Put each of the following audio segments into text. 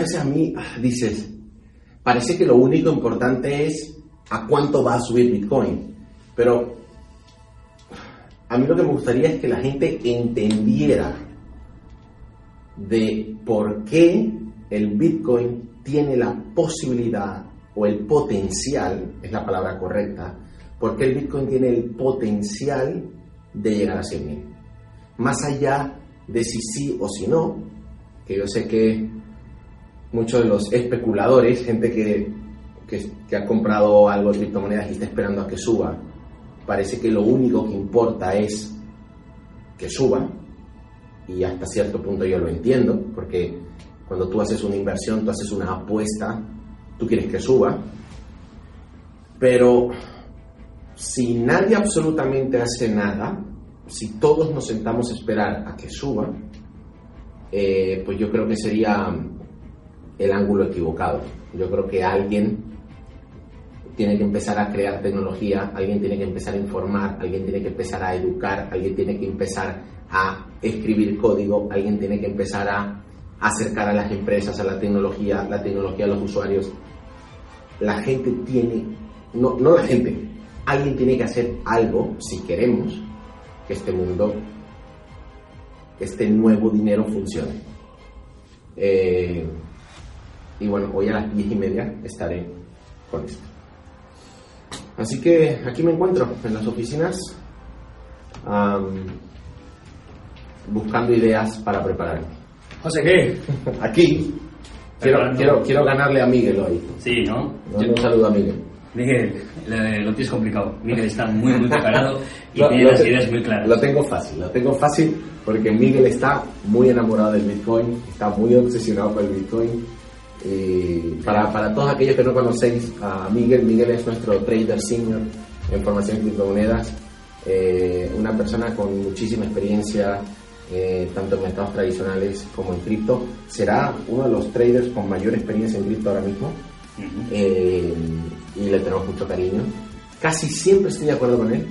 veces a mí ah, dices, parece que lo único importante es a cuánto va a subir Bitcoin, pero a mí lo que me gustaría es que la gente entendiera de por qué el Bitcoin tiene la posibilidad o el potencial, es la palabra correcta, porque el Bitcoin tiene el potencial de llegar a 100.000. Más allá de si sí o si no, que yo sé que muchos de los especuladores, gente que, que, ha comprado algo de criptomonedas y está esperando a que suba, parece que lo único que importa es que suba, y hasta cierto punto yo lo entiendo, porque cuando tú haces una inversión, tú haces una apuesta, tú quieres que suba, pero si nadie absolutamente hace nada, si todos nos sentamos a esperar a que suba, eh, pues yo creo que sería el ángulo equivocado. Yo creo que alguien tiene que empezar a crear tecnología, alguien tiene que empezar a informar, alguien tiene que empezar a educar, alguien tiene que empezar a escribir código, alguien tiene que empezar a acercar a las empresas a la tecnología, la tecnología a los usuarios. La gente tiene, no, la gente, alguien tiene que hacer algo si queremos que este mundo, este nuevo dinero funcione. Eh, y bueno, hoy a las diez y media estaré con esto. Así que aquí me encuentro en las oficinas buscando ideas para prepararme. José, ¿qué? Aquí quiero, quiero, quiero ganarle a Miguel hoy. Sí, ¿no? Un saludo a Miguel. Miguel, lo tienes complicado. Miguel está muy, muy preparado y tiene las ideas muy claras. Lo tengo fácil, lo tengo fácil porque Miguel está muy enamorado del Bitcoin, está muy obsesionado con el Bitcoin. Y para, para todos aquellos que no conocéis a Miguel, Miguel es nuestro trader senior en formación en criptomonedas, eh, una persona con muchísima experiencia eh, tanto en mercados tradicionales como en cripto. Será uno de los traders con mayor experiencia en cripto ahora mismo eh, y le tenemos mucho cariño. Casi siempre estoy de acuerdo con él,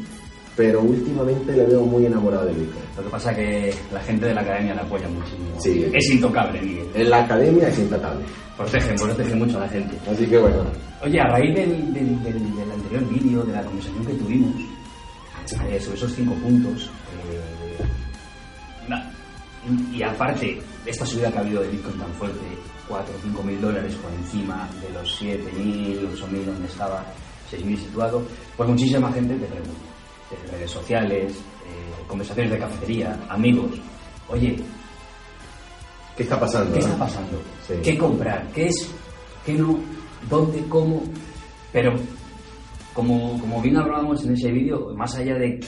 pero últimamente le veo muy enamorado de Bitcoin. Lo que pasa es que la gente de la academia le apoya muchísimo. Es intocable, Miguel. En la academia es intocable. Protege, protege mucho a la gente. Así que bueno. Oye, a raíz del, del, anterior vídeo, de la conversación que tuvimos, eh, sobre esos cinco puntos, eh, y aparte, esta subida que ha habido de Bitcoin tan fuerte, 4 o 5 mil dólares por encima de los 7 mil, 8 mil donde estaba 6 mil situado, pues muchísima gente te pregunta, redes sociales, eh, conversaciones de cafetería, amigos, oye, ¿qué está pasando? ¿Qué está pasando? ¿Qué comprar? ¿Qué es? ¿Qué no? ¿Dónde? ¿Cómo? Pero como, como bien hablábamos en ese vídeo, más allá de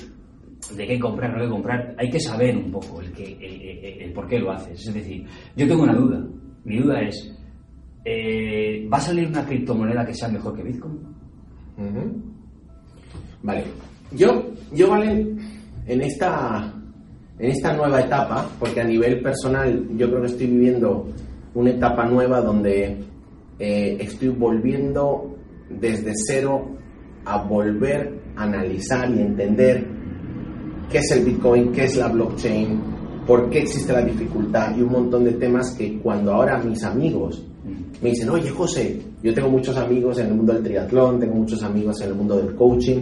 de qué comprar, no qué comprar, hay que saber un poco el, que, el por qué lo haces. Es decir, yo tengo una duda. Mi duda es, eh, ¿va a salir una criptomoneda que sea mejor que Bitcoin? Vale. Yo, yo, vale, en esta, en esta nueva etapa, porque a nivel personal yo creo que estoy viviendo una etapa nueva donde eh, estoy volviendo desde cero a volver a analizar y entender qué es el Bitcoin, qué es la blockchain, por qué existe la dificultad y un montón de temas que cuando ahora mis amigos me dicen, oye José, yo tengo muchos amigos en el mundo del triatlón, tengo muchos amigos en el mundo del coaching,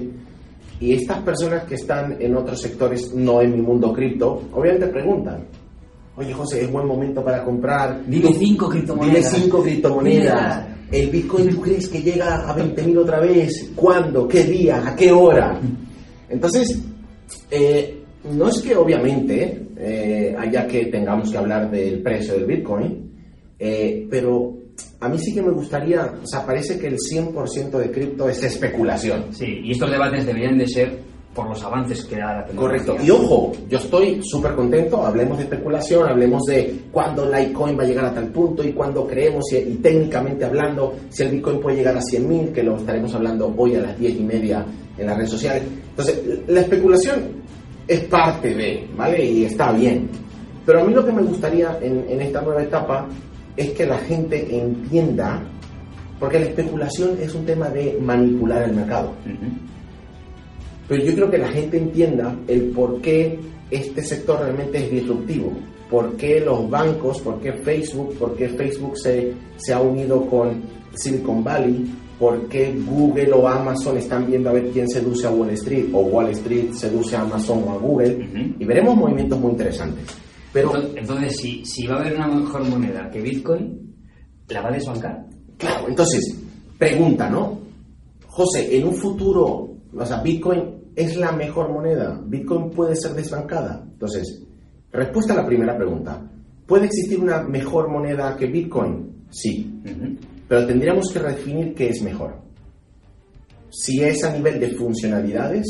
y estas personas que están en otros sectores, no en mi mundo cripto, obviamente preguntan, oye José, es buen momento para comprar. Dime cinco criptomonedas. Dime cinco criptomonedas. ¿El Bitcoin tú crees que llega a 20.000 otra vez? ¿Cuándo? ¿Qué día? ¿A qué hora? Entonces, eh, no es que obviamente eh, haya que tengamos que hablar del precio del Bitcoin, eh, pero a mí sí que me gustaría, o sea, parece que el 100% de cripto es especulación. Sí, y estos debates deberían de ser por los avances que da la tecnología. Correcto. Y ojo, yo estoy súper contento, hablemos de especulación, hablemos de cuándo Litecoin va a llegar a tal punto y cuándo creemos, y, y técnicamente hablando, si el Bitcoin puede llegar a 100.000, que lo estaremos hablando hoy a las 10 y media en las redes sociales. Entonces, la especulación es parte de, ¿vale? Y está bien. Pero a mí lo que me gustaría en, esta nueva etapa es que la gente entienda, porque la especulación es un tema de manipular el mercado. Pero yo creo que la gente entienda el por qué este sector realmente es disruptivo. ¿Por qué los bancos, por qué Facebook, por qué Facebook se, se ha unido con Silicon Valley? ¿Por qué Google o Amazon están viendo a ver quién seduce a Wall Street o Wall Street seduce a Amazon o a Google? Y veremos movimientos muy interesantes. Pero, entonces, si, si va a haber una mejor moneda que Bitcoin, ¿la va a desbancar? Claro, entonces, pregunta, ¿no? José, en un futuro, o sea, Bitcoin es la mejor moneda. Bitcoin puede ser desbancada. Entonces, respuesta a la primera pregunta. ¿Puede existir una mejor moneda que Bitcoin? Sí. Pero tendríamos que redefinir qué es mejor. Si es a nivel de funcionalidades,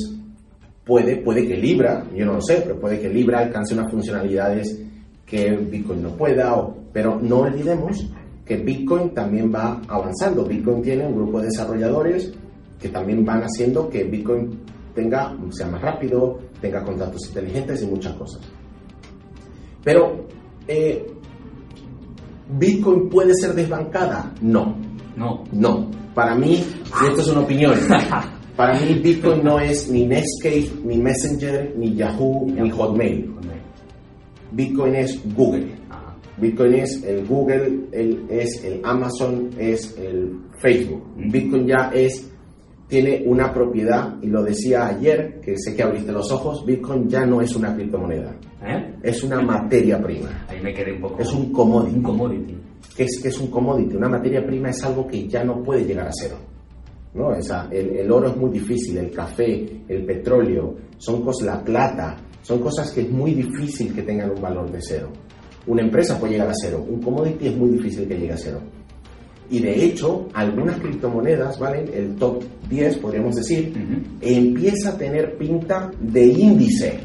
puede, puede que Libra, yo no lo sé, pero puede que Libra alcance unas funcionalidades que Bitcoin no pueda, pero no olvidemos que Bitcoin también va avanzando. Bitcoin tiene un grupo de desarrolladores que también van haciendo que Bitcoin tenga, sea más rápido, tenga contratos inteligentes y muchas cosas. Pero, eh, ¿Bitcoin puede ser desbancada? No. No. No. Para mí, y esto es una opinión, para mí Bitcoin no es ni Netscape, ni Messenger, ni Yahoo, ni Hotmail. Bitcoin es Google. Bitcoin es el Google, el, es el Amazon, es el Facebook. Bitcoin ya es tiene una propiedad, y lo decía ayer, que sé que abriste los ojos, Bitcoin ya no es una criptomoneda. ¿Eh? Es una materia prima. Ahí me quedé un poco. Es un commodity. Un commodity. ¿Qué es, que es un commodity? Una materia prima es algo que ya no puede llegar a cero. ¿No? Esa, el, el, oro es muy difícil, el café, el petróleo, son cosas, la plata, son cosas que es muy difícil que tengan un valor de cero. Una empresa puede llegar a cero, un commodity es muy difícil que llegue a cero. Y de hecho, algunas criptomonedas, ¿vale? El top 10, podríamos decir, empieza a tener pinta de índice.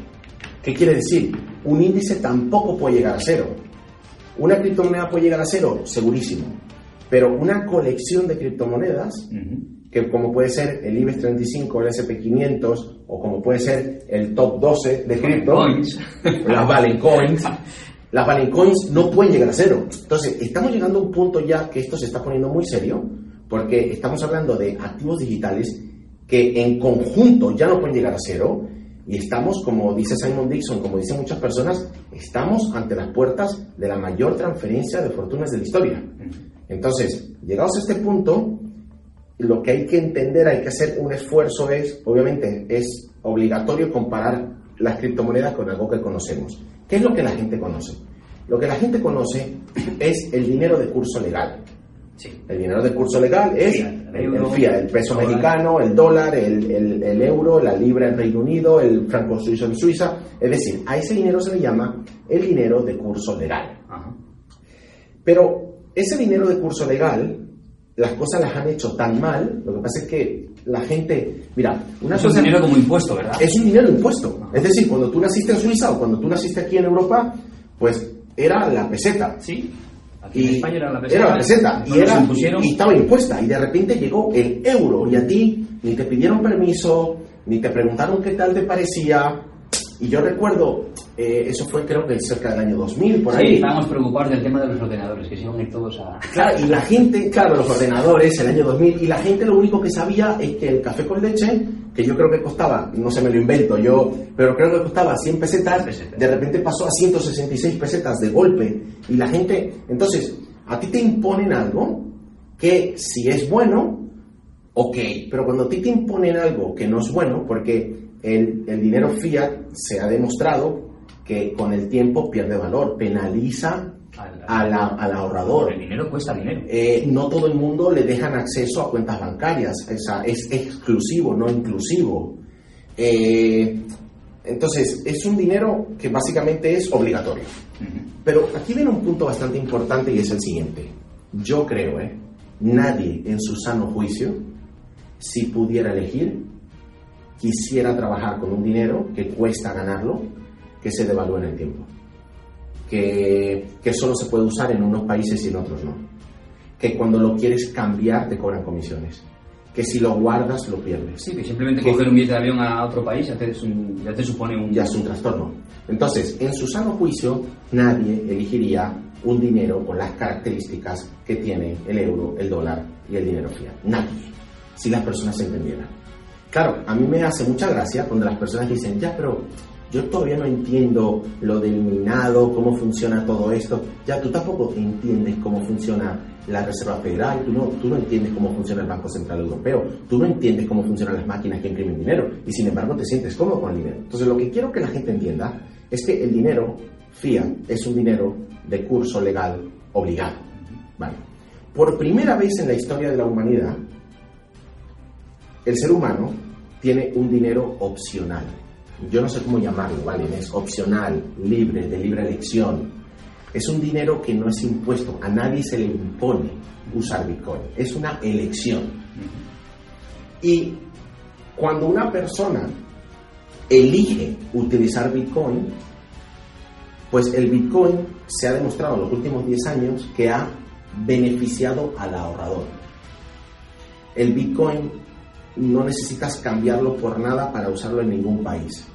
¿Qué quiere decir? Un índice tampoco puede llegar a cero. ¿Una criptomoneda puede llegar a cero? Segurísimo. Pero una colección de criptomonedas, que como puede ser el IBEX 35 o el SP500, o como puede ser el top 12 de cripto, las Valen Coins, las Valen Coins no pueden llegar a cero. Entonces, estamos llegando a un punto ya que esto se está poniendo muy serio, porque estamos hablando de activos digitales que en conjunto ya no pueden llegar a cero, y estamos, como dice Simon Dixon, como dicen muchas personas, estamos ante las puertas de la mayor transferencia de fortunas de la historia. Entonces, llegados a este punto, lo que hay que entender, hay que hacer un esfuerzo es, obviamente, es obligatorio comparar las criptomonedas con algo que conocemos. ¿Qué es lo que la gente conoce? Lo que la gente conoce es el dinero de curso legal. El dinero de curso legal es el, FIA, el peso mexicano, el dólar, el, euro, la libra en Reino Unido, el franco suizo en Suiza. Es decir, a ese dinero se le llama el dinero de curso legal. Pero ese dinero de curso legal, las cosas las han hecho tan mal, lo que pasa es que la gente, mira, una es un dinero como impuesto, ¿verdad? Es un dinero impuesto. Es decir, cuando tú naciste en Suiza o cuando tú naciste aquí en Europa, pues era la peseta. Sí. Aquí y en España era la peseta. Era la peseta. Y, era, y estaba impuesta. Y de repente llegó el euro. Y a ti ni te pidieron permiso, ni te preguntaron qué tal te parecía. Y yo recuerdo, eh, eso fue creo que cerca del año 2000, por ahí. Sí, estábamos preocupados del tema de los ordenadores, que se iban a ir todos a... Claro, y la gente, claro, los ordenadores, el año 2000, y la gente lo único que sabía es que el café con leche, que yo creo que costaba, no se me lo invento yo, pero creo que costaba 100 pesetas, de repente pasó a 166 pesetas de golpe. Y la gente, entonces, a ti te imponen algo que si es bueno, ok, pero cuando a ti te imponen algo que no es bueno, porque el, dinero fiat se ha demostrado que con el tiempo pierde valor, penaliza al, ahorrador. El dinero cuesta dinero. Eh, no todo el mundo le dejan acceso a cuentas bancarias, es exclusivo, no inclusivo. Eh, entonces, es un dinero que básicamente es obligatorio. Pero aquí viene un punto bastante importante y es el siguiente. Yo creo, ¿eh? nadie en su sano juicio, si pudiera elegir, quisiera trabajar con un dinero que cuesta ganarlo, que se devalúa en el tiempo. Que, que solo se puede usar en unos países y en otros no. Que cuando lo quieres cambiar te cobran comisiones. Que si lo guardas lo pierdes. Sí, que simplemente coger un billete de avión a otro país ya te, ya te supone un... Ya es un trastorno. Entonces, en su sano juicio, nadie elegiría un dinero con las características que tiene el euro, el dólar y el dinero fiat. Nadie. Si las personas se entendieran. Claro, a mí me hace mucha gracia cuando las personas dicen, ya, pero yo todavía no entiendo lo del minado, cómo funciona todo esto. Ya tú tampoco entiendes cómo funciona la Reserva Federal, tú no, tú no entiendes cómo funciona el Banco Central Europeo, tú no entiendes cómo funcionan las máquinas que imprimen dinero y sin embargo te sientes cómodo con el dinero. Entonces lo que quiero que la gente entienda es que el dinero fiat es un dinero de curso legal obligado. Vale. Por primera vez en la historia de la humanidad, el ser humano tiene un dinero opcional. Yo no sé cómo llamarlo, ¿vale? Es opcional, libre, de libre elección. Es un dinero que no es impuesto, a nadie se le impone usar Bitcoin. Es una elección. Y cuando una persona elige utilizar Bitcoin, pues el Bitcoin se ha demostrado en los últimos 10 años que ha beneficiado al ahorrador. El Bitcoin no necesitas cambiarlo por nada para usarlo en ningún país.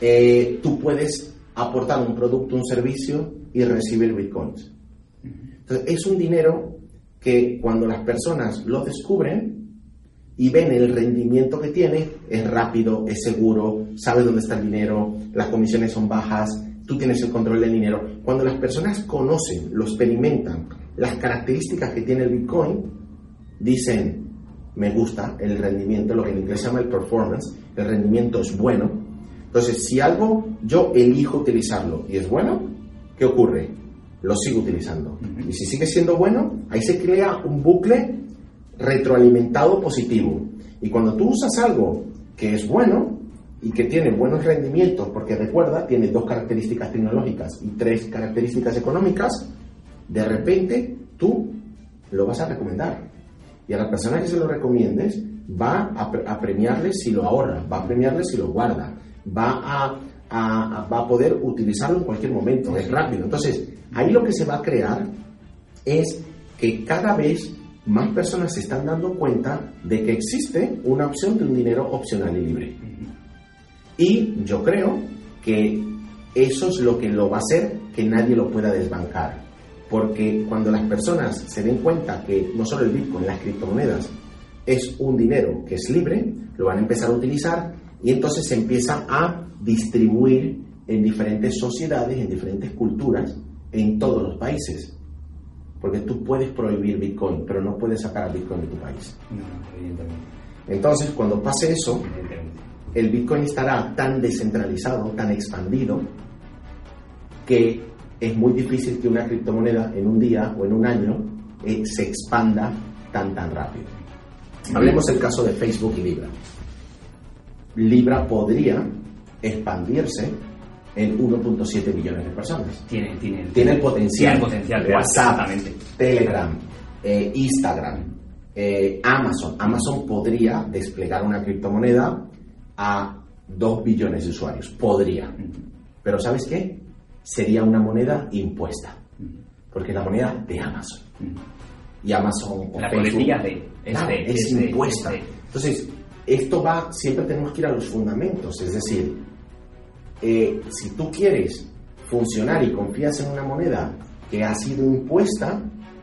Eh, tú puedes aportar un producto, un servicio y recibir bitcoins. Entonces, es un dinero que cuando las personas lo descubren y ven el rendimiento que tiene, es rápido, es seguro, sabe dónde está el dinero, las comisiones son bajas, tú tienes el control del dinero. Cuando las personas conocen, lo experimentan, las características que tiene el Bitcoin, dicen, me gusta el rendimiento, lo que en inglés se llama el performance, el rendimiento es bueno. Entonces, si algo yo elijo utilizarlo y es bueno, ¿qué ocurre? Lo sigo utilizando. Y si sigue siendo bueno, ahí se crea un bucle retroalimentado positivo. Y cuando tú usas algo que es bueno y que tiene buenos rendimientos, porque recuerda, tiene dos características tecnológicas y tres características económicas, de repente tú lo vas a recomendar. Y a la persona que se lo recomiendes va a, premiarle si lo ahorra, va a premiarle si lo guarda, va a, va a poder utilizarlo en cualquier momento, es rápido. Entonces, ahí lo que se va a crear es que cada vez más personas se están dando cuenta de que existe una opción de un dinero opcional y libre. Y yo creo que eso es lo que lo va a hacer que nadie lo pueda desbancar. Porque cuando las personas se den cuenta que no solo el Bitcoin, las criptomonedas, es un dinero que es libre, lo van a empezar a utilizar y entonces se empieza a distribuir en diferentes sociedades, en diferentes culturas, en todos los países. Porque tú puedes prohibir Bitcoin, pero no puedes sacar a Bitcoin de tu país. Entonces, cuando pase eso, el Bitcoin estará tan descentralizado, tan expandido, que es muy difícil que una criptomoneda en un día o en un año eh, se expanda tan tan rápido. Hablemos del caso de Facebook y Libra. Libra podría expandirse en 1.7 billones de personas. Tiene, tiene, tiene el potencial. Tiene el potencial WhatsApp, Telegram, eh, Instagram, eh, Amazon. Amazon podría desplegar una criptomoneda a 2 billones de usuarios. Podría. Pero ¿sabes qué? Sería una moneda impuesta. Porque es la moneda de Amazon. Y Amazon o la Facebook, de, es, impuesta. Entonces, esto va, siempre tenemos que ir a los fundamentos. Es decir, eh, si tú quieres funcionar y confías en una moneda que ha sido impuesta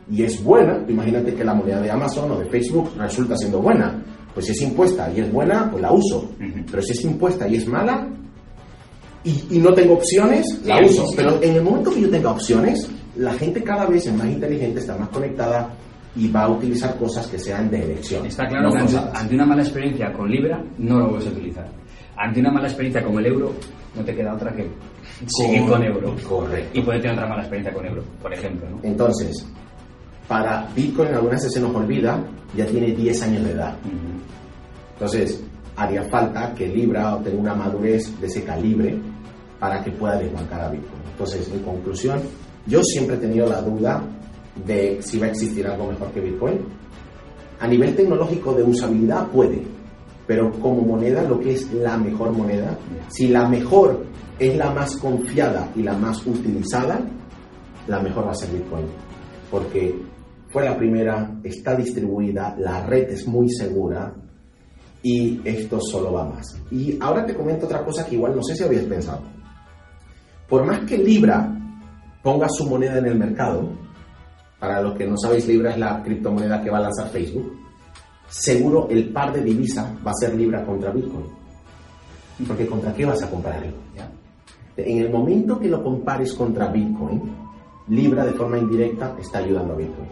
y es buena, imagínate que la moneda de Amazon o de Facebook resulta siendo buena pues si es impuesta y es buena, pues la uso. Pero si es impuesta y es mala y, no tengo opciones, la uso. Pero en el momento que yo tenga opciones, la gente cada vez es más inteligente, está más conectada y va a utilizar cosas que sean de elección. Está claro que ante, una mala experiencia con Libra no lo puedes utilizar. Ante una mala experiencia con el euro, no te queda otra que seguir con euro. Correcto. Y puede tener otra mala experiencia con euro, por ejemplo. Entonces, para Bitcoin, algunas veces se nos olvida, ya tiene 10 años de edad. Entonces, haría falta que Libra tenga una madurez de ese calibre para que pueda desbancar a Bitcoin. Entonces, en conclusión, yo siempre he tenido la duda de si va a existir algo mejor que Bitcoin. A nivel tecnológico de usabilidad puede, pero como moneda, lo que es la mejor moneda, si la mejor es la más confiada y la más utilizada, la mejor va a ser Bitcoin. Porque fue la primera, está distribuida, la red es muy segura y esto solo va más. Y ahora te comento otra cosa que igual no sé si habías pensado. Por más que Libra ponga su moneda en el mercado, para los que no sabéis, Libra es la criptomoneda que va a lanzar Facebook, seguro el par de divisa va a ser Libra contra Bitcoin. Porque ¿contra qué vas a compararlo? En el momento que lo compares contra Bitcoin, Libra de forma indirecta está ayudando a Bitcoin.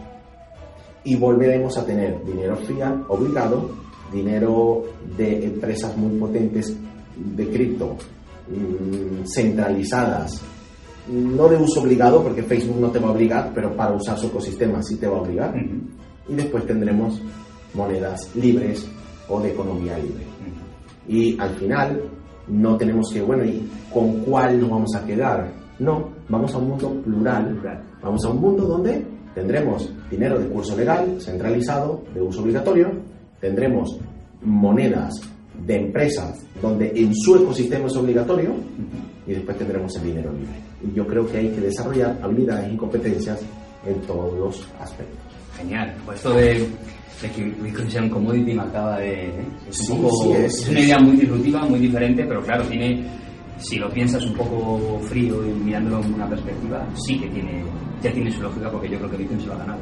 Y volveremos a tener dinero fiat obligado, dinero de empresas muy potentes de cripto, mm, centralizadas, no de uso obligado, porque Facebook no te va a obligar, pero para usar su ecosistema sí te va a obligar. Y después tendremos monedas libres o de economía libre. Y al final no tenemos que, bueno, ¿y con cuál nos vamos a quedar? No, vamos a un mundo plural. Vamos a un mundo donde tendremos dinero de curso legal, centralizado, de uso obligatorio, tendremos monedas de empresas donde en su ecosistema es obligatorio y después tendremos el dinero libre. Y yo creo que hay que desarrollar habilidades y competencias en todos los aspectos. Genial. Pues esto de, que Bitcoin sea un commodity me acaba de... ¿eh? Es, un poco, es, una idea muy disruptiva, muy diferente, pero claro, tiene, si lo piensas un poco frío y mirándolo en una perspectiva, sí que tiene, ya tiene su lógica porque yo creo que Bitcoin se lo ha ganado.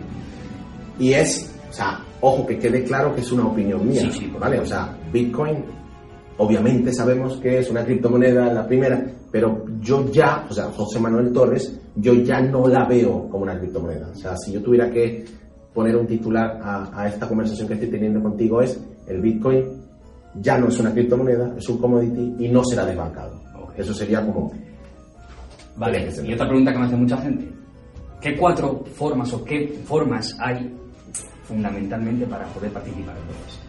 Y es, o sea, ojo, que quede claro que es una opinión mía, sí, sí, ¿vale? O sea, Bitcoin Obviamente sabemos que es una criptomoneda la primera, pero yo ya, o sea, José Manuel Torres, yo ya no la veo como una criptomoneda. O sea, si yo tuviera que poner un titular a, esta conversación que estoy teniendo contigo es el Bitcoin ya no es una criptomoneda, es un commodity y no será desbancado. Eso sería como... Vale, y otra pregunta que me hace mucha gente. ¿Qué cuatro formas o qué formas hay fundamentalmente para poder participar en todo esto?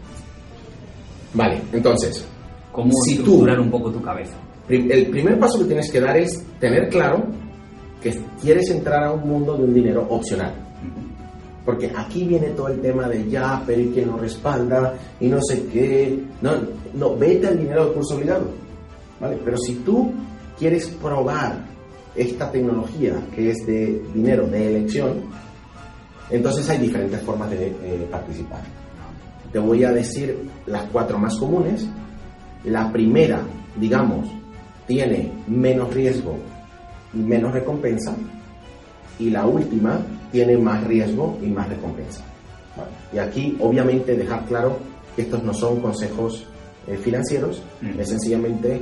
Vale, entonces, cómo si estructurar un poco tu cabeza. El primer paso que tienes que dar es tener claro que quieres entrar a un mundo de un dinero opcional. Porque aquí viene todo el tema de ya, pero ¿y quién lo respalda? Y no sé qué. No, no, vete al dinero de curso obligado. ¿Vale? Pero si tú quieres probar esta tecnología que es de dinero de elección, entonces hay diferentes formas de eh, participar. Te voy a decir las cuatro más comunes la primera, digamos, tiene menos riesgo y menos recompensa, y la última tiene más riesgo y más recompensa. Y aquí, obviamente, dejar claro que estos no son consejos eh, financieros, mm. es sencillamente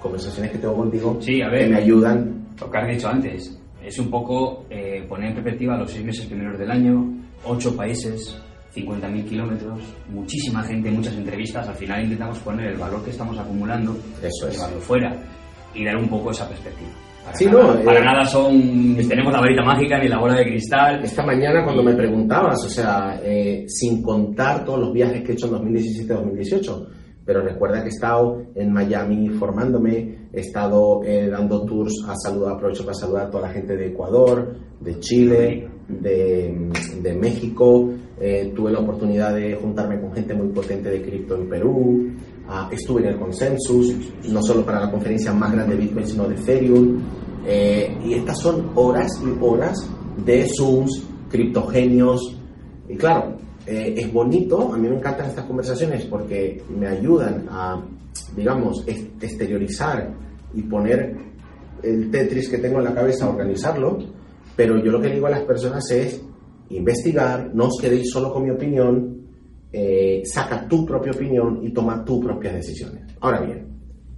conversaciones que tengo contigo que me ayudan. Lo que has dicho antes, es un poco eh, poner en perspectiva los seis meses primeros del año, ocho países, 50.000 kilómetros, muchísima gente, muchas entrevistas, al final intentamos poner el valor que estamos acumulando, Eso llevarlo fuera y dar un poco esa perspectiva. Para, sí, nada, no, para eh, nada son, tenemos la varita mágica ni la bola de cristal. Esta mañana cuando me preguntabas, o sea, eh, sin contar todos los viajes que he hecho en 2017-2018, pero recuerda que he estado en Miami formándome, he estado eh, dando tours a saludar, aprovecho para saludar a toda la gente de Ecuador, de Chile, de, de México, eh, tuve la oportunidad de juntarme con gente muy potente de cripto en Perú, ah, estuve en el Consensus, no solo para la conferencia más grande de Bitcoin, sino de Ethereum, eh, y estas son horas y horas de Zooms, criptogenios, y claro, eh, es bonito, a mí me encantan estas conversaciones porque me ayudan a, digamos, exteriorizar y poner el Tetris que tengo en la cabeza, organizarlo, pero yo lo que digo a las personas es investigar, no os quedéis solo con mi opinión, eh, saca tu propia opinión y toma tus propias decisiones. Ahora bien,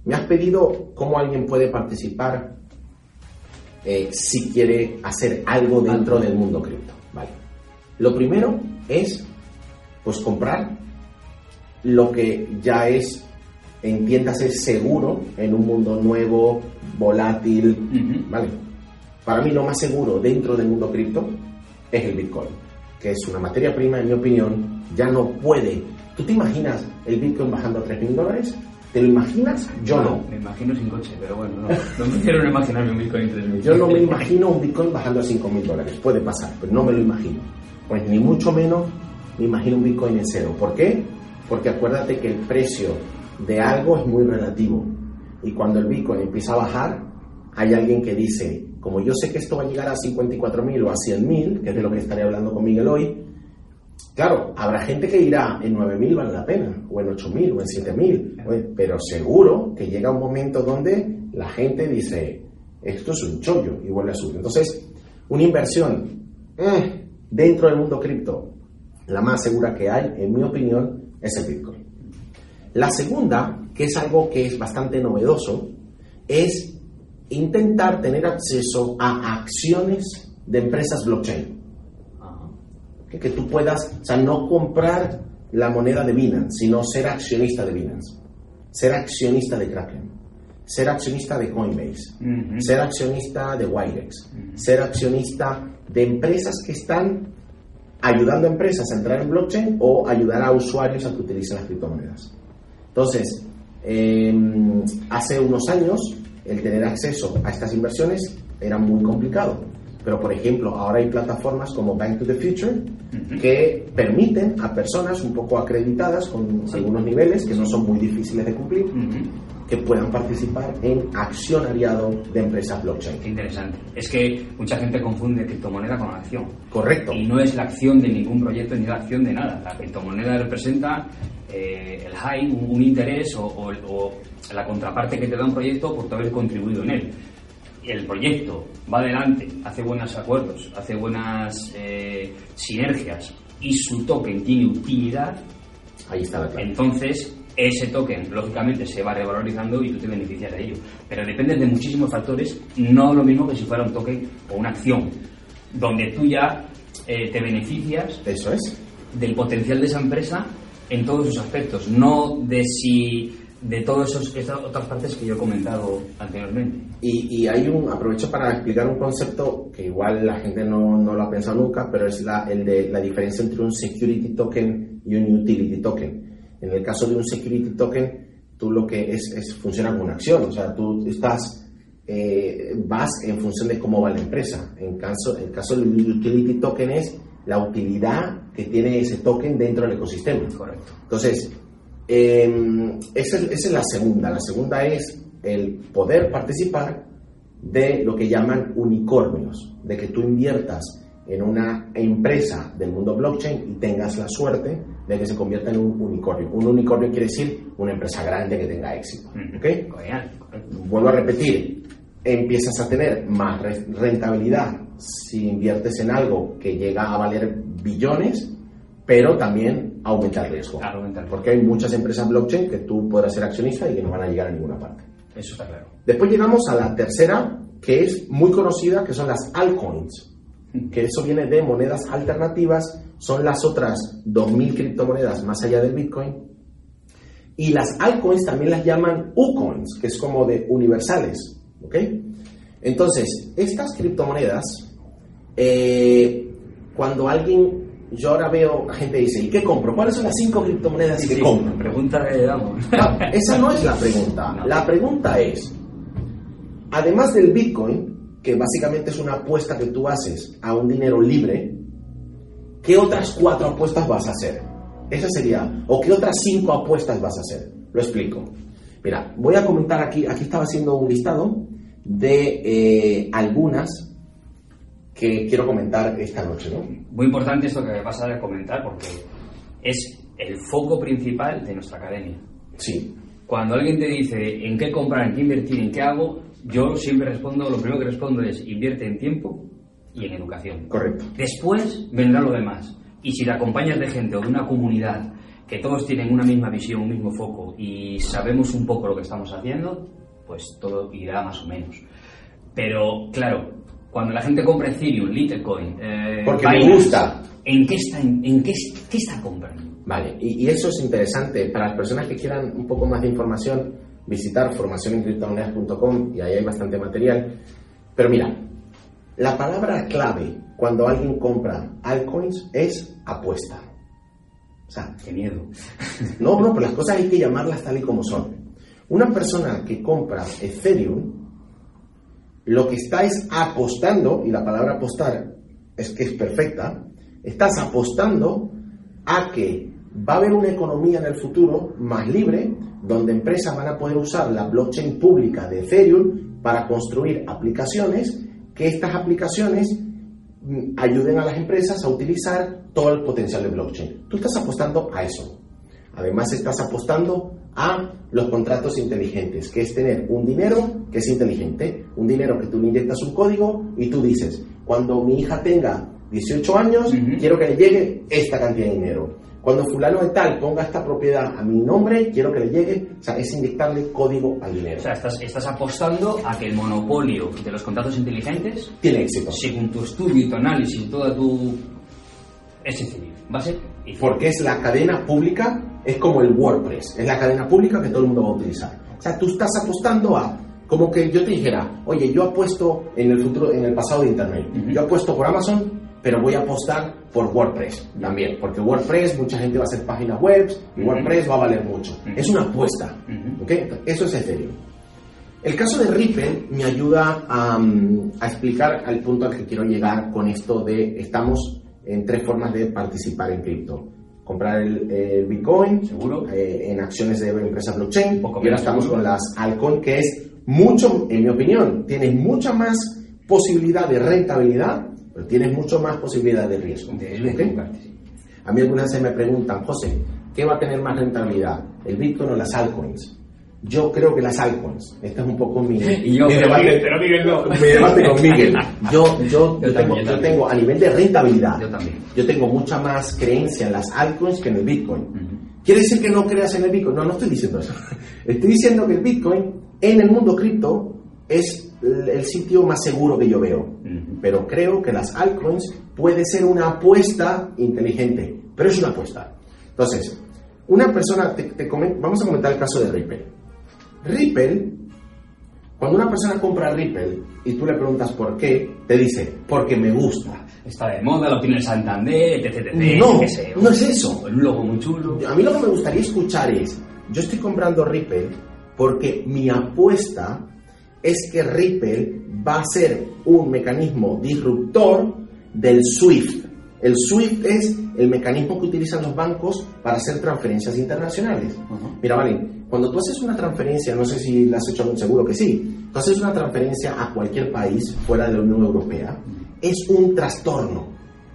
me has pedido cómo alguien puede participar eh, si quiere hacer algo dentro del mundo cripto. Vale. Lo primero es pues comprar lo que ya es, entiéndase, seguro en un mundo nuevo, volátil, ¿vale? Para mí lo más seguro dentro del mundo cripto es el Bitcoin, que es una materia prima, en mi opinión, ya no puede. ¿Tú te imaginas el Bitcoin bajando a 3.000 dólares? ¿Te lo imaginas? Yo no. Me imagino sin coche, pero bueno, no, no me quiero imaginarme un Bitcoin en 3.000. Yo no me imagino un Bitcoin bajando a 5.000 dólares. Puede pasar, pero no me lo imagino. Pues ni mucho menos me imagino un Bitcoin en cero. ¿Por qué? Porque acuérdate que el precio de algo es muy relativo. Y cuando el Bitcoin empieza a bajar, hay alguien que dice, como yo sé que esto va a llegar a 54.000 o a 100.000, que es de lo que estaré hablando con Miguel hoy, claro, habrá gente que irá en 9.000 vale la pena, o en 8.000, o en 7.000, pero seguro que llega un momento donde la gente dice, esto es un chollo y vuelve a subir. Entonces, una inversión eh, dentro del mundo cripto, la más segura que hay, en mi opinión, es el Bitcoin. La segunda, que es algo que es bastante novedoso, es intentar tener acceso a acciones de empresas blockchain. Que, que tú puedas, o sea, no comprar la moneda de Binance, sino ser accionista de Binance, ser accionista de Kraken, ser accionista de Coinbase, ser accionista de Wirex, ser accionista de empresas que están ayudando a empresas a entrar en blockchain o ayudar a usuarios a que utilicen las criptomonedas. Entonces, eh, hace unos años el tener acceso a estas inversiones era muy complicado. Pero, por ejemplo, ahora hay plataformas como Bank to the Future que permiten a personas un poco acreditadas con Sí. algunos niveles que no son muy difíciles de cumplir. Que puedan participar en accionariado de empresas blockchain. Qué interesante. Es que mucha gente confunde criptomoneda con acción. Correcto. Y no es la acción de ningún proyecto ni la acción de nada. La criptomoneda representa eh, el high, un, un interés o, o- o la contraparte que te da un proyecto por haber contribuido en él. El proyecto va adelante, hace buenos acuerdos, hace buenas eh, sinergias y su token tiene utilidad, Ahí está la clave. entonces ese token lógicamente se va revalorizando y tú te beneficias de ello. Pero depende de muchísimos factores, no lo mismo que si fuera un token o una acción, donde tú ya eh, te beneficias Eso es. del potencial de esa empresa en todos sus aspectos, no de si de todas esas otras partes que yo he comentado anteriormente. Y, y hay un, aprovecho para explicar un concepto que igual la gente no, no lo ha pensado nunca, pero es la, el de la diferencia entre un security token y un utility token. En el caso de un security token, tú lo que es, es funciona como una acción, o sea, tú estás, eh, vas en función de cómo va la empresa. En caso, en caso del utility token es la utilidad que tiene ese token dentro del ecosistema. Correcto. Entonces, eh, esa, es- esa es la segunda. La segunda es el poder participar de lo que llaman unicornios, de que tú inviertas en una empresa del mundo blockchain y tengas la suerte de que se convierta en un unicornio. Un unicornio quiere decir una empresa grande que tenga éxito. Ujú. ¿ok? Genial, correcto. Vuelvo a repetir, empiezas a tener más re- rentabilidad si inviertes en algo que llega a valer billones, pero también aumenta el riesgo. Claro, aumenta el riesgo. Porque hay muchas empresas blockchain que tú podrás ser accionista y que no van a llegar a ninguna parte. Eso está claro. Después llegamos a la tercera, que es muy conocida, que son las altcoins. Que eso viene de monedas alternativas, son las otras 2.000 criptomonedas más allá del Bitcoin. Y las altcoins también las llaman ucoins, que es como de universales. ¿ok? Entonces, estas criptomonedas, eh, cuando alguien, yo ahora veo, gente dice, ¿y qué compro? ¿Cuáles son las cinco criptomonedas que Sí, compro? pregunta que le damos. No, esa no es la pregunta. No. La pregunta es, además del Bitcoin, que básicamente es una apuesta que tú haces a un dinero libre, ¿qué otras cuatro apuestas vas a hacer? Esa sería, o qué otras cinco apuestas vas a hacer. Lo explico. Mira, voy a comentar aquí, aquí estaba haciendo un listado de eh, algunas que quiero comentar esta noche, ¿no? Muy importante esto que pasa de comentar porque es el foco principal de nuestra academia. Sí, Cuando alguien te dice en qué comprar, en qué invertir, en qué hago, yo siempre respondo, lo primero que respondo es invierte en tiempo y en educación. correcto. Después vendrá lo demás. Y si te acompañas de gente o de una comunidad que todos tienen una misma visión, un mismo foco y sabemos un poco lo que estamos haciendo, pues todo irá más o menos. Pero claro, cuando la gente compra Ethereum, Litecoin, eh, Porque me gusta. ¿en qué está, en, en qué, qué está comprando? Vale, y, y eso es interesante. Para las personas que quieran un poco más de información, visitar formacionencriptomonedas.com y ahí hay bastante material. Pero mira, la palabra clave cuando alguien compra altcoins es apuesta. O sea, Qué miedo. no, no, pero las cosas hay que llamarlas tal y como son. Una persona que compra Ethereum, lo que está es apostando, y la palabra apostar es que es perfecta, estás apostando a que va a haber una economía en el futuro más libre, donde empresas van a poder usar la blockchain pública de Ethereum para construir aplicaciones, que estas aplicaciones mm, ayuden a las empresas a utilizar todo el potencial de blockchain. Tú estás apostando a eso. Además estás apostando a los contratos inteligentes, que es tener un dinero que es inteligente, un dinero que tú le inyectas un código y tú dices, cuando mi hija tenga 18 años, quiero que le llegue esta cantidad de dinero. Cuando fulano de tal ponga esta propiedad a mi nombre, quiero que le llegue, o sea, es inyectarle código al dinero. O sea, estás, estás apostando a que el monopolio de los contratos inteligentes, Tiene éxito. según tu estudio y tu análisis toda tu... es sencillo. Va a ser... Porque es la cadena pública, es como el WordPress, es la cadena pública que todo el mundo va a utilizar. O sea, tú estás apostando a, como que yo te dijera, oye, yo apuesto en el futuro, en el pasado de Internet, Ujú. yo apuesto por Amazon, pero voy a apostar por WordPress también, porque WordPress, mucha gente va a hacer páginas web y. WordPress va a valer mucho. Es una apuesta. ¿ok? Eso es Ethereum. El caso de Ripple me ayuda a, mm, a explicar al punto al que quiero llegar con esto de estamos en tres formas de participar en cripto. Comprar el, el Bitcoin, Seguro. eh, en acciones de empresas blockchain, poco y ahora estamos seguro. con las altcoin, que es mucho, en mi opinión, tienes mucha más posibilidad de rentabilidad, pero tienes mucho más posibilidad de riesgo. De ¿ok? equivocarte, sí. A mí algunas veces me preguntan, José, ¿qué va a tener más rentabilidad? ¿El Bitcoin o las altcoins? Yo creo que las altcoins. Este es un poco mi, Y yo, mi pero debate, Miguel- pero Miguel no. mi debate con Miguel. Yo, yo, Yo tengo, yo tengo, a nivel de rentabilidad, Yo también. yo tengo mucha más creencia en las altcoins que en el Bitcoin. Ujú. ¿Quiere decir que no creas en el Bitcoin? No, no estoy diciendo eso. Estoy diciendo que el Bitcoin en el mundo cripto es el sitio más seguro que yo veo. Pero creo que las altcoins puede ser una apuesta inteligente, pero es una apuesta. Entonces, una persona, te- te vamos a comentar el caso de Ripple. Ripple, cuando una persona compra Ripple y tú le preguntas por qué, te dice, porque me gusta. Está de moda, lo tiene el Santander, etc, etc, No, no es eso. Un logo muy chulo. A mí lo que me gustaría escuchar es, yo estoy comprando Ripple porque mi apuesta es que Ripple va a ser un mecanismo disruptor del SWIFT. El SWIFT es el mecanismo que utilizan los bancos para hacer transferencias internacionales. Mira, vale, cuando tú haces una transferencia, no sé si la has hecho, seguro que sí, tú haces una transferencia a cualquier país fuera de la Unión Europea, es un trastorno,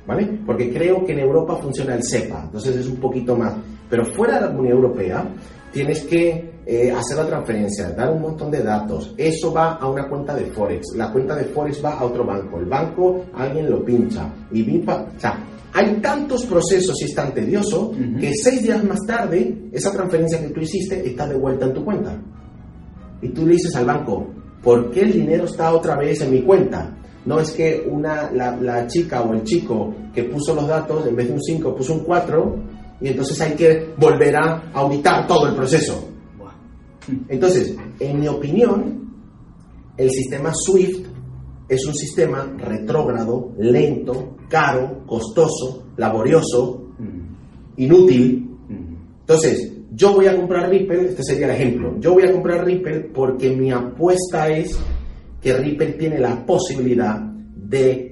¿vale? Porque creo que en Europa funciona el SEPA, entonces es un poquito más. Pero fuera de la Unión Europea, tienes que eh, hacer la transferencia, dar un montón de datos. Eso va a una cuenta de Forex. La cuenta de Forex va a otro banco. El banco, alguien lo pincha. Y pincha. O sea, hay tantos procesos y es tan tedioso Ujú. que seis días más tarde, esa transferencia que tú hiciste está de vuelta en tu cuenta. Y tú le dices al banco, ¿por qué el dinero está otra vez en mi cuenta? No es que una, la, la chica o el chico que puso los datos, en vez de un 5, puso un 4, y entonces hay que volver a auditar todo el proceso. Entonces, en mi opinión, el sistema SWIFT es un sistema retrógrado, lento, caro, costoso, laborioso, Mm, inútil, mm. entonces, yo voy a comprar Ripple, este sería el ejemplo. Yo voy a comprar Ripple porque mi apuesta es que Ripple tiene la posibilidad de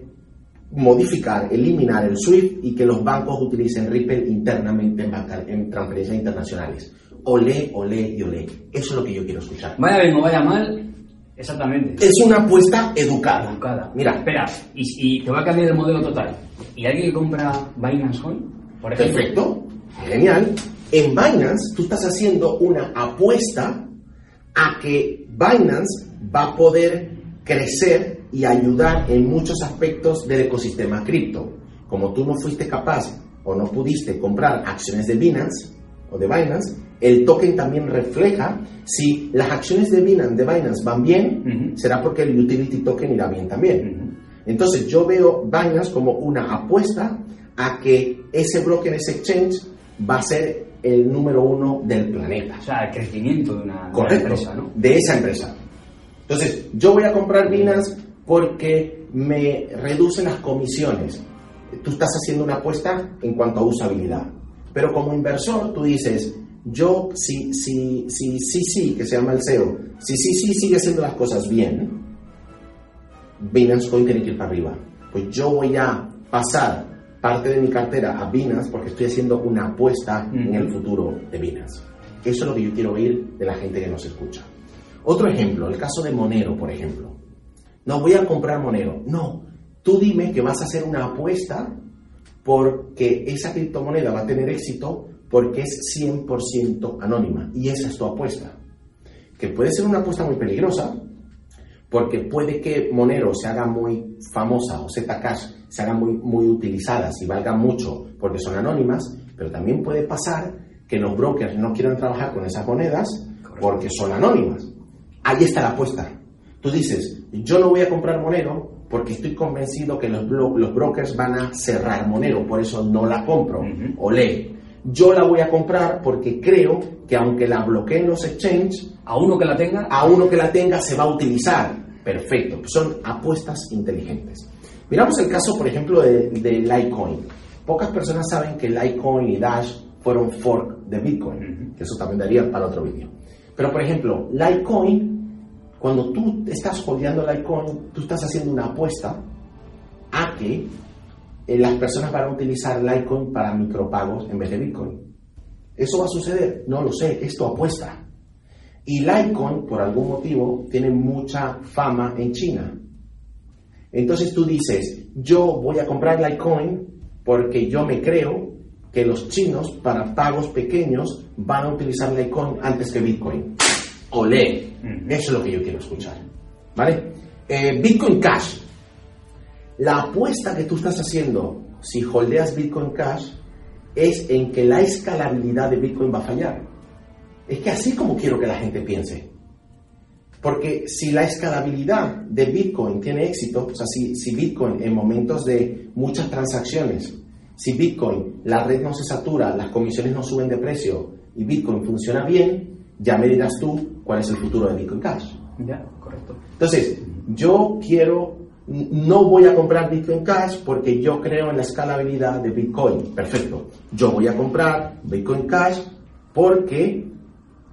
modificar, eliminar el SWIFT y que los bancos utilicen Ripple internamente en, banca- en transferencias internacionales. Olé, olé y olé. Eso es lo que yo quiero escuchar. Vaya bien o vaya mal, exactamente. Es una apuesta educada. Educada. Mira, Espera, y, y te voy a cambiar el modelo total. ¿Y alguien que compra Binance Coin? Por ejemplo. Perfecto, genial. En Binance tú estás haciendo una apuesta a que Binance va a poder crecer y ayudar en muchos aspectos del ecosistema cripto. Como tú no fuiste capaz o no pudiste comprar acciones de Binance o de Binance, el token también refleja si las acciones de Binance, de Binance van bien, Ujú. será porque el utility token irá bien también. Ujú. Entonces yo veo Binance como una apuesta a que ese broker, ese exchange, va a ser el número uno del planeta. O sea, el crecimiento de una, de una Correcto. empresa, ¿no? De esa empresa. Entonces, yo voy a comprar Binance porque me reduce las comisiones. Tú estás haciendo una apuesta en cuanto a usabilidad. Pero como inversor, tú dices, yo, si, si, si, sí, sí, que se llama el SEO, si sí, sí sigue haciendo las cosas bien, Binance Coin tiene que ir para arriba. Pues yo voy a pasar parte de mi cartera a Binance porque estoy haciendo una apuesta en el futuro de Binance. Eso es lo que yo quiero oír de la gente que nos escucha. Otro ejemplo, el caso de Monero, por ejemplo. No voy a comprar Monero. No, tú dime que vas a hacer una apuesta porque esa criptomoneda va a tener éxito porque es 100% anónima. Y esa es tu apuesta. Que puede ser una apuesta muy peligrosa, porque puede que Monero se haga muy famosa o Zcash se haga muy, muy utilizadas y valga mucho porque son anónimas, Pero también puede pasar que los brokers no quieran trabajar con esas monedas porque son anónimas. Ahí está la apuesta. Tú dices, yo no voy a comprar Monero porque estoy convencido que los, los brokers van a cerrar Monero, por eso no la compro. O lee. Yo la voy a comprar porque creo que aunque la bloqueen los exchanges, a uno que la tenga, a uno que la tenga se va a utilizar. Perfecto. Son apuestas inteligentes. Miramos el caso, por ejemplo, de, de Litecoin. Pocas personas saben que Litecoin y Dash fueron fork de Bitcoin, que eso también daría para otro vídeo. Pero, por ejemplo, Litecoin, cuando tú estás holdeando Litecoin, tú estás haciendo una apuesta a que eh, las personas van a utilizar Litecoin para micropagos en vez de Bitcoin. ¿Eso va a suceder? No lo sé, esto apuesta. Y Litecoin, por algún motivo, tiene mucha fama en China. Entonces tú dices, yo voy a comprar Litecoin porque yo me creo que los chinos para pagos pequeños van a utilizar Litecoin antes que Bitcoin. Olé, eso es lo que yo quiero escuchar. ¿Vale? Eh, Bitcoin Cash. La apuesta que tú estás haciendo si holdeas Bitcoin Cash es en que la escalabilidad de Bitcoin va a fallar. Es que así como quiero que la gente piense. Porque si la escalabilidad de Bitcoin tiene éxito, o sea, si, si Bitcoin en momentos de muchas transacciones, si Bitcoin, la red no se satura, las comisiones no suben de precio y Bitcoin funciona bien, ya me dirás tú cuál es el futuro de Bitcoin Cash. Ya, correcto. Entonces, yo quiero, no voy a comprar Bitcoin Cash porque yo creo en la escalabilidad de Bitcoin. Perfecto. Yo voy a comprar Bitcoin Cash porque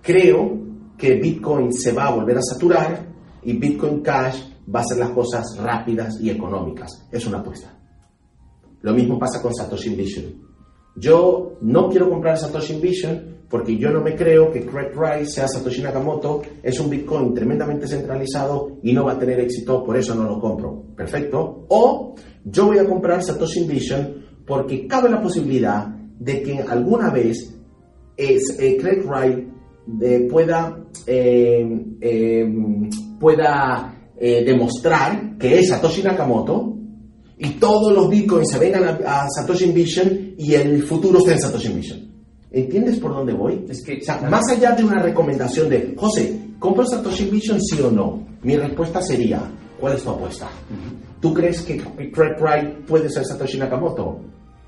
creo que Bitcoin se va a volver a saturar y Bitcoin Cash va a hacer las cosas rápidas y económicas. Es una apuesta. Lo mismo pasa con Satoshi Vision. Yo no quiero comprar Satoshi Vision porque yo no me creo que Craig Wright sea Satoshi Nakamoto, es un Bitcoin tremendamente centralizado y no va a tener éxito, por eso no lo compro. Perfecto. O yo voy a comprar Satoshi Vision porque cabe la posibilidad de que alguna vez es, eh, Craig Wright eh, pueda, eh, pueda demostrar que es Satoshi Nakamoto y todos los bitcoins se vengan a, Satoshi Vision y el futuro está en Satoshi Vision. ¿Entiendes por dónde voy? Es que, más allá de una recomendación de, José, ¿compro Satoshi Vision sí o no? Mi respuesta sería, ¿cuál es tu apuesta? ¿Tú crees que Craig Wright puede ser Satoshi Nakamoto?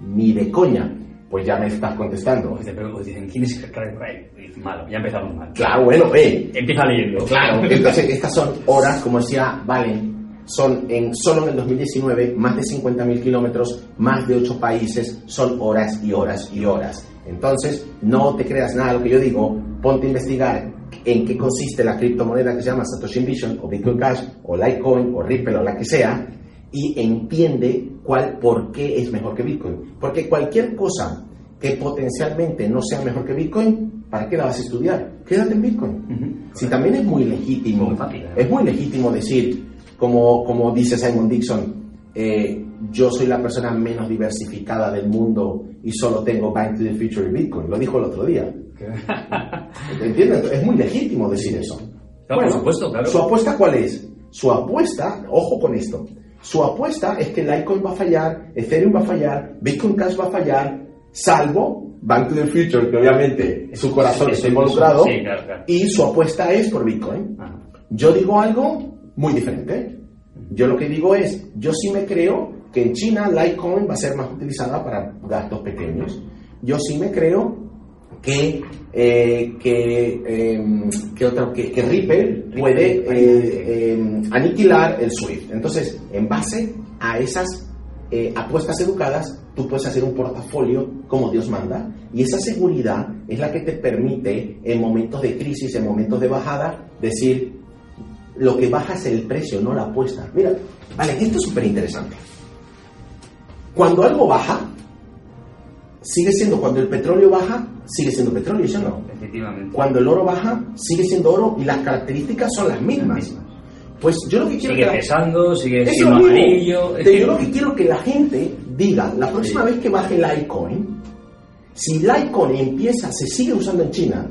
Ni de coña. Pues ya me estás contestando. Pero dicen, ¿quién es Craig Wright? Malo, ya empezamos mal. Claro, bueno, eh. Empieza leyendo. Claro, entonces estas son horas, como decía Valen, son en, solo en el 2019 más de 50.000 kilómetros, más de 8 países, son horas y horas y horas. Entonces, no te creas nada de lo que yo digo, ponte a investigar en qué consiste la criptomoneda que se llama Satoshi Vision o Bitcoin Cash o Litecoin o Ripple o la que sea y entiende cuál, por qué es mejor que Bitcoin. Porque cualquier cosa que potencialmente no sea mejor que Bitcoin, ¿para qué la vas a estudiar? Quédate en Bitcoin. Si también es muy legítimo, es muy legítimo decir, como, como dice Simon Dixon, eh, yo soy la persona menos diversificada del mundo y solo tengo Bank to the Future y Bitcoin. Lo dijo el otro día. ¿Entiendes? Es muy legítimo decir eso. por supuesto, claro. ¿Su apuesta cuál es? Su apuesta, ojo con esto, su apuesta es que Litecoin va a fallar, Ethereum va a fallar, Bitcoin Cash va a fallar, salvo Bank to the Future, que obviamente su corazón está involucrado, y su apuesta es por Bitcoin. Yo digo algo muy diferente. Yo lo que digo es, yo sí me creo que en China Litecoin va a ser más utilizada para gastos pequeños. Yo sí me creo que, eh, que, em, que, otro, que, Ripple puede eh, em, aniquilar el SWIFT. Entonces, en base a esas eh, apuestas educadas, tú puedes hacer un portafolio como Dios manda. Y esa seguridad es la que te permite en momentos de crisis, en momentos de bajada, decir, lo que baja es el precio, no la apuesta. Mira, vale, esto es súper interesante. Cuando algo baja, sigue siendo, cuando el petróleo baja, sigue siendo petróleo, ¿sí no? Efectivamente. Cuando el oro baja, sigue siendo oro y las características son las mismas. Pues yo lo que quiero sigue que pesando, sigue siendo amarillo. Yo lo que quiero que la gente diga, la próxima vez que baje Litecoin, si Litecoin empieza, se sigue usando en China,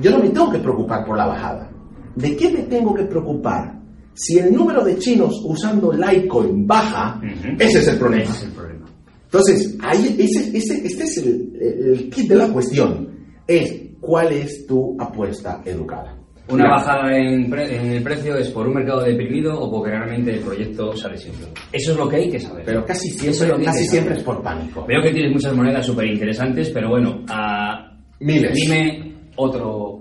yo no me tengo que preocupar por la bajada. ¿De qué me tengo que preocupar? Si el número de chinos usando Litecoin baja, ese es el problema. Ese es el problema. Entonces, ahí, ese, ese, este es el, el kit de la cuestión. Es cuál es tu apuesta educada. Una bajada en, pre- en el precio es por un mercado deprimido o porque realmente el proyecto sale siempre. Eso es lo que hay que saber. Pero casi es siempre, casi es por pánico. Veo que tienes muchas monedas súper interesantes, pero bueno, Miles. dime otro.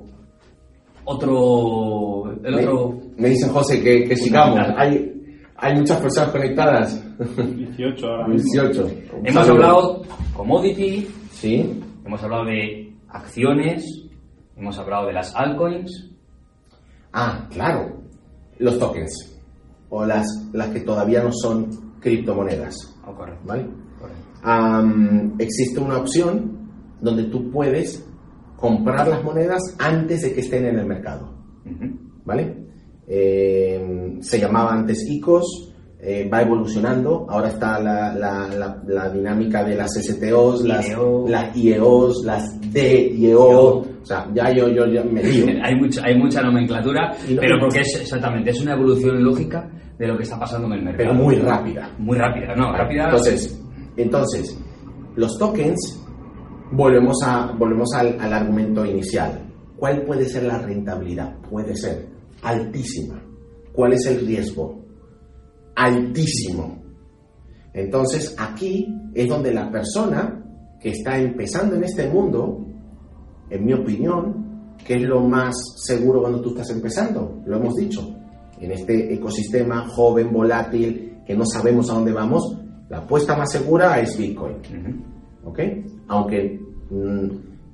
Otro. El Me, otro. me dice José que, que sigamos. Hay, hay muchas personas conectadas. 18 ahora mismo. 18. Un Hemos hablado commodity, Sí. hemos hablado de acciones, hemos hablado de las altcoins. Ah, claro. Los tokens. O las, las que todavía no son criptomonedas. Oh, correcto, ¿Vale? correcto. Am, existe una opción donde tú puedes comprar las monedas antes de que estén en el mercado. ¿Vale? Eh, se llamaba antes ICOs, eh, va evolucionando. Ahora está la, la- la- la dinámica de las STOs, las, IEO. las IEOs, las DIEO. O sea, ya yo, yo, yo me lío. hay, mucha, hay mucha nomenclatura, no- pero porque es exactamente, es una evolución lógica de lo que está pasando en el mercado. Pero muy rápida. Muy rápida, ¿no? Rápida. Entonces, entonces los tokens, volvemos, a, volvemos al, al argumento inicial. ¿Cuál puede ser la rentabilidad? Puede ser altísima. ¿Cuál es el riesgo? Altísimo. Entonces, aquí es donde la persona que está empezando en este mundo, en mi opinión, que es lo más seguro cuando tú estás empezando, lo hemos dicho, en este ecosistema joven, volátil, que no sabemos a dónde vamos, la apuesta más segura es Bitcoin. ¿ok? Aunque mm,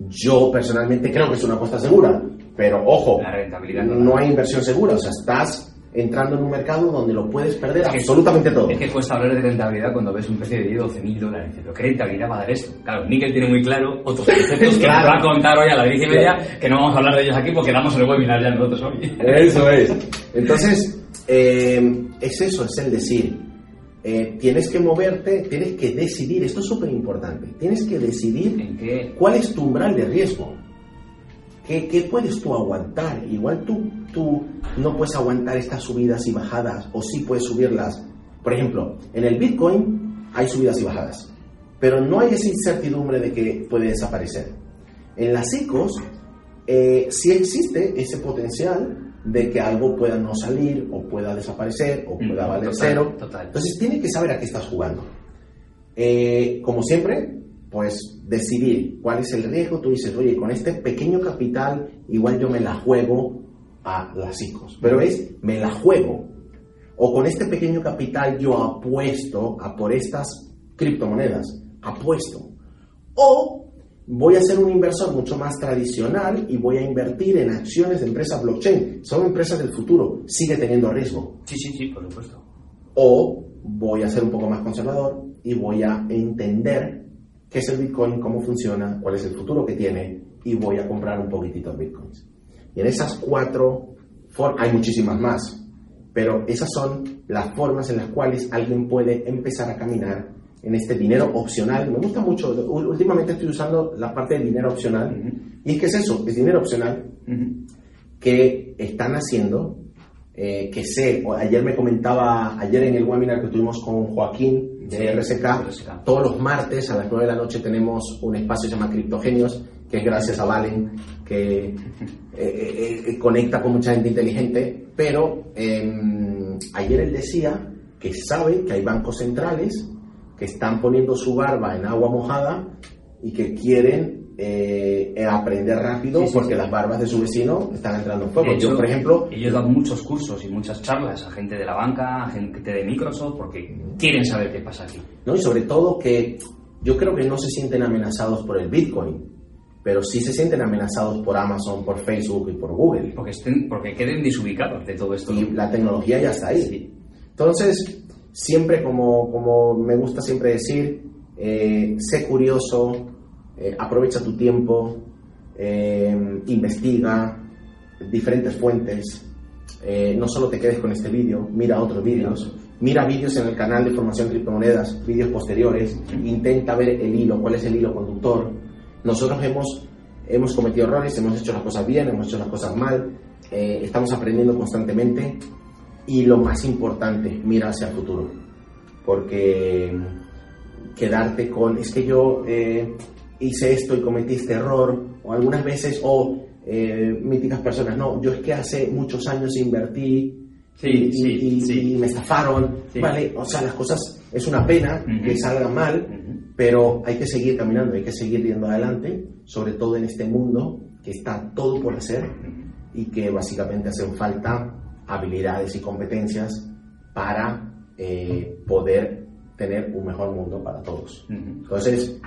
yo personalmente creo que es una apuesta segura, pero ojo, La rentabilidad no hay inversión segura, o sea, estás entrando en un mercado donde lo puedes perder Es que- absolutamente todo. Es que cuesta hablar de rentabilidad cuando ves un precio de 12.000 dólares. Dices, ¿Pero qué rentabilidad va a dar esto? Claro, Nickel tiene muy claro otros conceptos que nos va a contar hoy a las 10 y media, que no vamos a hablar de ellos aquí porque damos el webinar ya nosotros hoy. Eso es. Entonces, eh, es eso, es el decir. Eh, tienes que moverte, tienes que decidir, esto es súper importante, tienes que decidir ¿En qué? ¿Cuál es tu umbral de riesgo? ¿Qué, qué puedes tú aguantar? Igual tú, tú no puedes aguantar estas subidas y bajadas, o sí puedes subirlas. Por ejemplo, en el Bitcoin hay subidas y bajadas, pero no hay esa incertidumbre de que puede desaparecer. En las ICOs eh, sí existe ese potencial de que algo pueda no salir, o pueda desaparecer, o pueda Mm, valer total, cero. total. Entonces tienes que saber a qué estás jugando. Eh, como siempre, pues decidir cuál es el riesgo. Tú dices, oye, con este pequeño capital, igual yo me la juego a las ICOs. Pero es, me la juego. O con este pequeño capital yo apuesto a por estas criptomonedas. Apuesto. O voy a ser un inversor mucho más tradicional y voy a invertir en acciones de empresas blockchain. Son empresas del futuro. Sigue teniendo riesgo Sí, sí, sí, por supuesto. o voy a ser un poco más conservador y voy a entender qué es el Bitcoin, cómo funciona, cuál es el futuro que tiene y voy a comprar un poquitito de Bitcoins. Y en esas cuatro formas, hay muchísimas más, pero esas son las formas en las cuales alguien puede empezar a caminar en este dinero opcional. Me gusta mucho, últimamente estoy usando la parte de dinero opcional Ujú. y es que es eso, es dinero opcional Ujú. que están haciendo, eh, que sé, ayer me comentaba, ayer en el webinar que tuvimos con Joaquín de Sí, RSK, RSK. todos los martes a las 9 de la noche tenemos un espacio que se llama Criptogenios, que es gracias a Valen, que eh, eh, eh, conecta con mucha gente inteligente, pero eh, ayer él decía que sabe que hay bancos centrales que están poniendo su barba en agua mojada y que quieren eh, aprender rápido Sí, sí, porque sí. las barbas de su vecino están entrando en fuego. Hecho, Yo, por ejemplo, ellos dan muchos cursos y muchas charlas a gente de la banca, a gente de Microsoft, porque quieren saber qué pasa aquí. ¿no? y sobre todo que yo creo que no se sienten amenazados por el Bitcoin, pero sí se sienten amenazados por Amazon, por Facebook y por Google. Porque, estén, porque queden desubicados de todo esto. Y la tecnología ya está ahí. Entonces, siempre como, como me gusta siempre decir, eh, sé curioso, eh, aprovecha tu tiempo, eh, investiga diferentes fuentes, no solo te quedes con este vídeo, mira otros vídeos, mira vídeos en el canal de formación criptomonedas, vídeos posteriores, intenta ver el hilo, cuál es el hilo conductor. Nosotros hemos, hemos cometido errores, hemos hecho las cosas bien, hemos hecho las cosas mal, estamos aprendiendo constantemente y lo más importante, mira hacia el futuro, porque quedarte con, es que yo eh, hice esto y cometí este error, o algunas veces, o eh, míticas personas, no, yo es que hace muchos años invertí Sí, y, sí, y- sí. y me estafaron. ¿vale? O sea, las cosas, es una pena Ujú. que salgan mal, Ujú. pero hay que seguir caminando, hay que seguir yendo adelante, sobre todo en este mundo que está todo por hacer y que básicamente hacen falta habilidades y competencias para eh, poder tener un mejor mundo para todos. Entonces,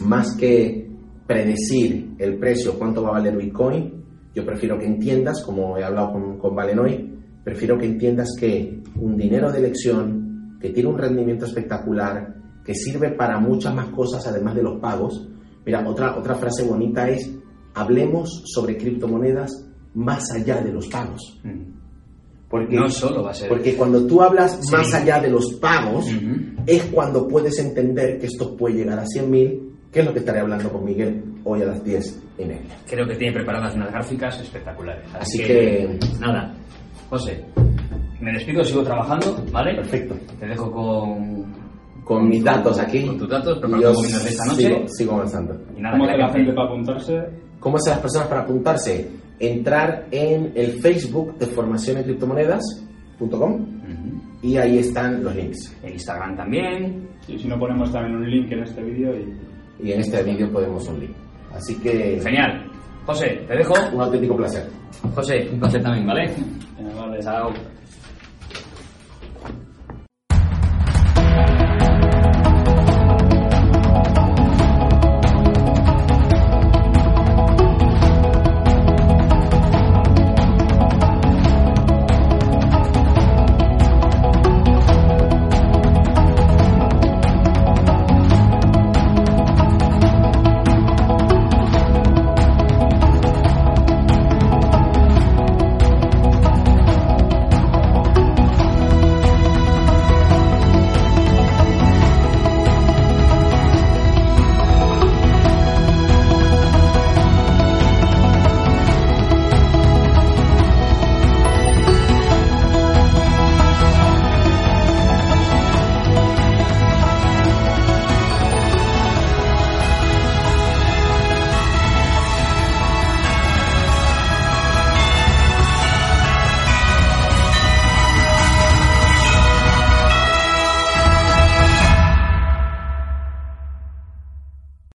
más que predecir el precio, cuánto va a valer Bitcoin, yo prefiero que entiendas, como he hablado con, con Valen hoy, prefiero que entiendas que un dinero de elección que tiene un rendimiento espectacular, que sirve para muchas más cosas además de los pagos. Mira, otra, otra frase bonita es, hablemos sobre criptomonedas más allá de los pagos. Porque, No solo va a ser. porque cuando tú hablas Sí. más allá de los pagos, es cuando puedes entender que esto puede llegar a 100.000, que es lo que estaré hablando con Miguel hoy a las 10 y media. Creo que tiene preparadas unas gráficas espectaculares. Así que- Nada. José, me despido, sigo trabajando, ¿vale? Perfecto. Te dejo con. Con mis datos aquí. Con tus datos, preparando poquito de esta noche. Sigo, sigo avanzando. Y nada, ¿Cómo hace la la gente para apuntarse? ¿Cómo hacen las personas para apuntarse? Entrar en el Facebook de formación en criptomonedas.com y ahí están los links. En Instagram también. Y si no ponemos también un link en este vídeo y Y en este vídeo podemos un link. Así que Genial. José, te dejo. un auténtico placer. José, un placer también, ¿vale? eh, vale. Chao.